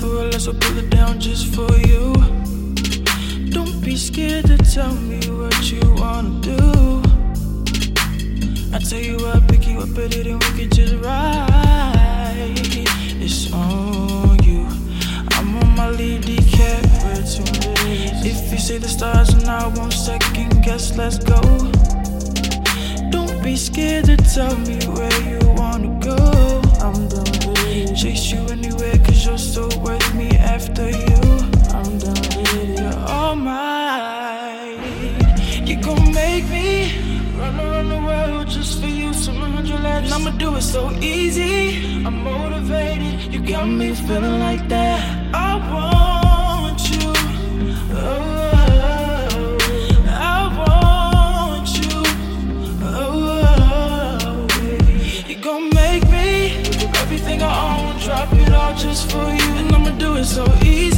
for a less, I'll pull it down just for you. Don't be scared to tell me what you wanna do. I tell you what, pick you up at it and we could just ride. It's on you. I'm on my lead decap opportunities. If you see the stars and I won't second guess, let's go. Don't be scared to tell me where you wanna You gon' make me run around the world just for you. Some hundred laps. I'ma do it so easy. I'm motivated. You got me feeling like that. I want you. Oh. Oh, make me everything I own, drop it all just for you, and I'ma do it so easy.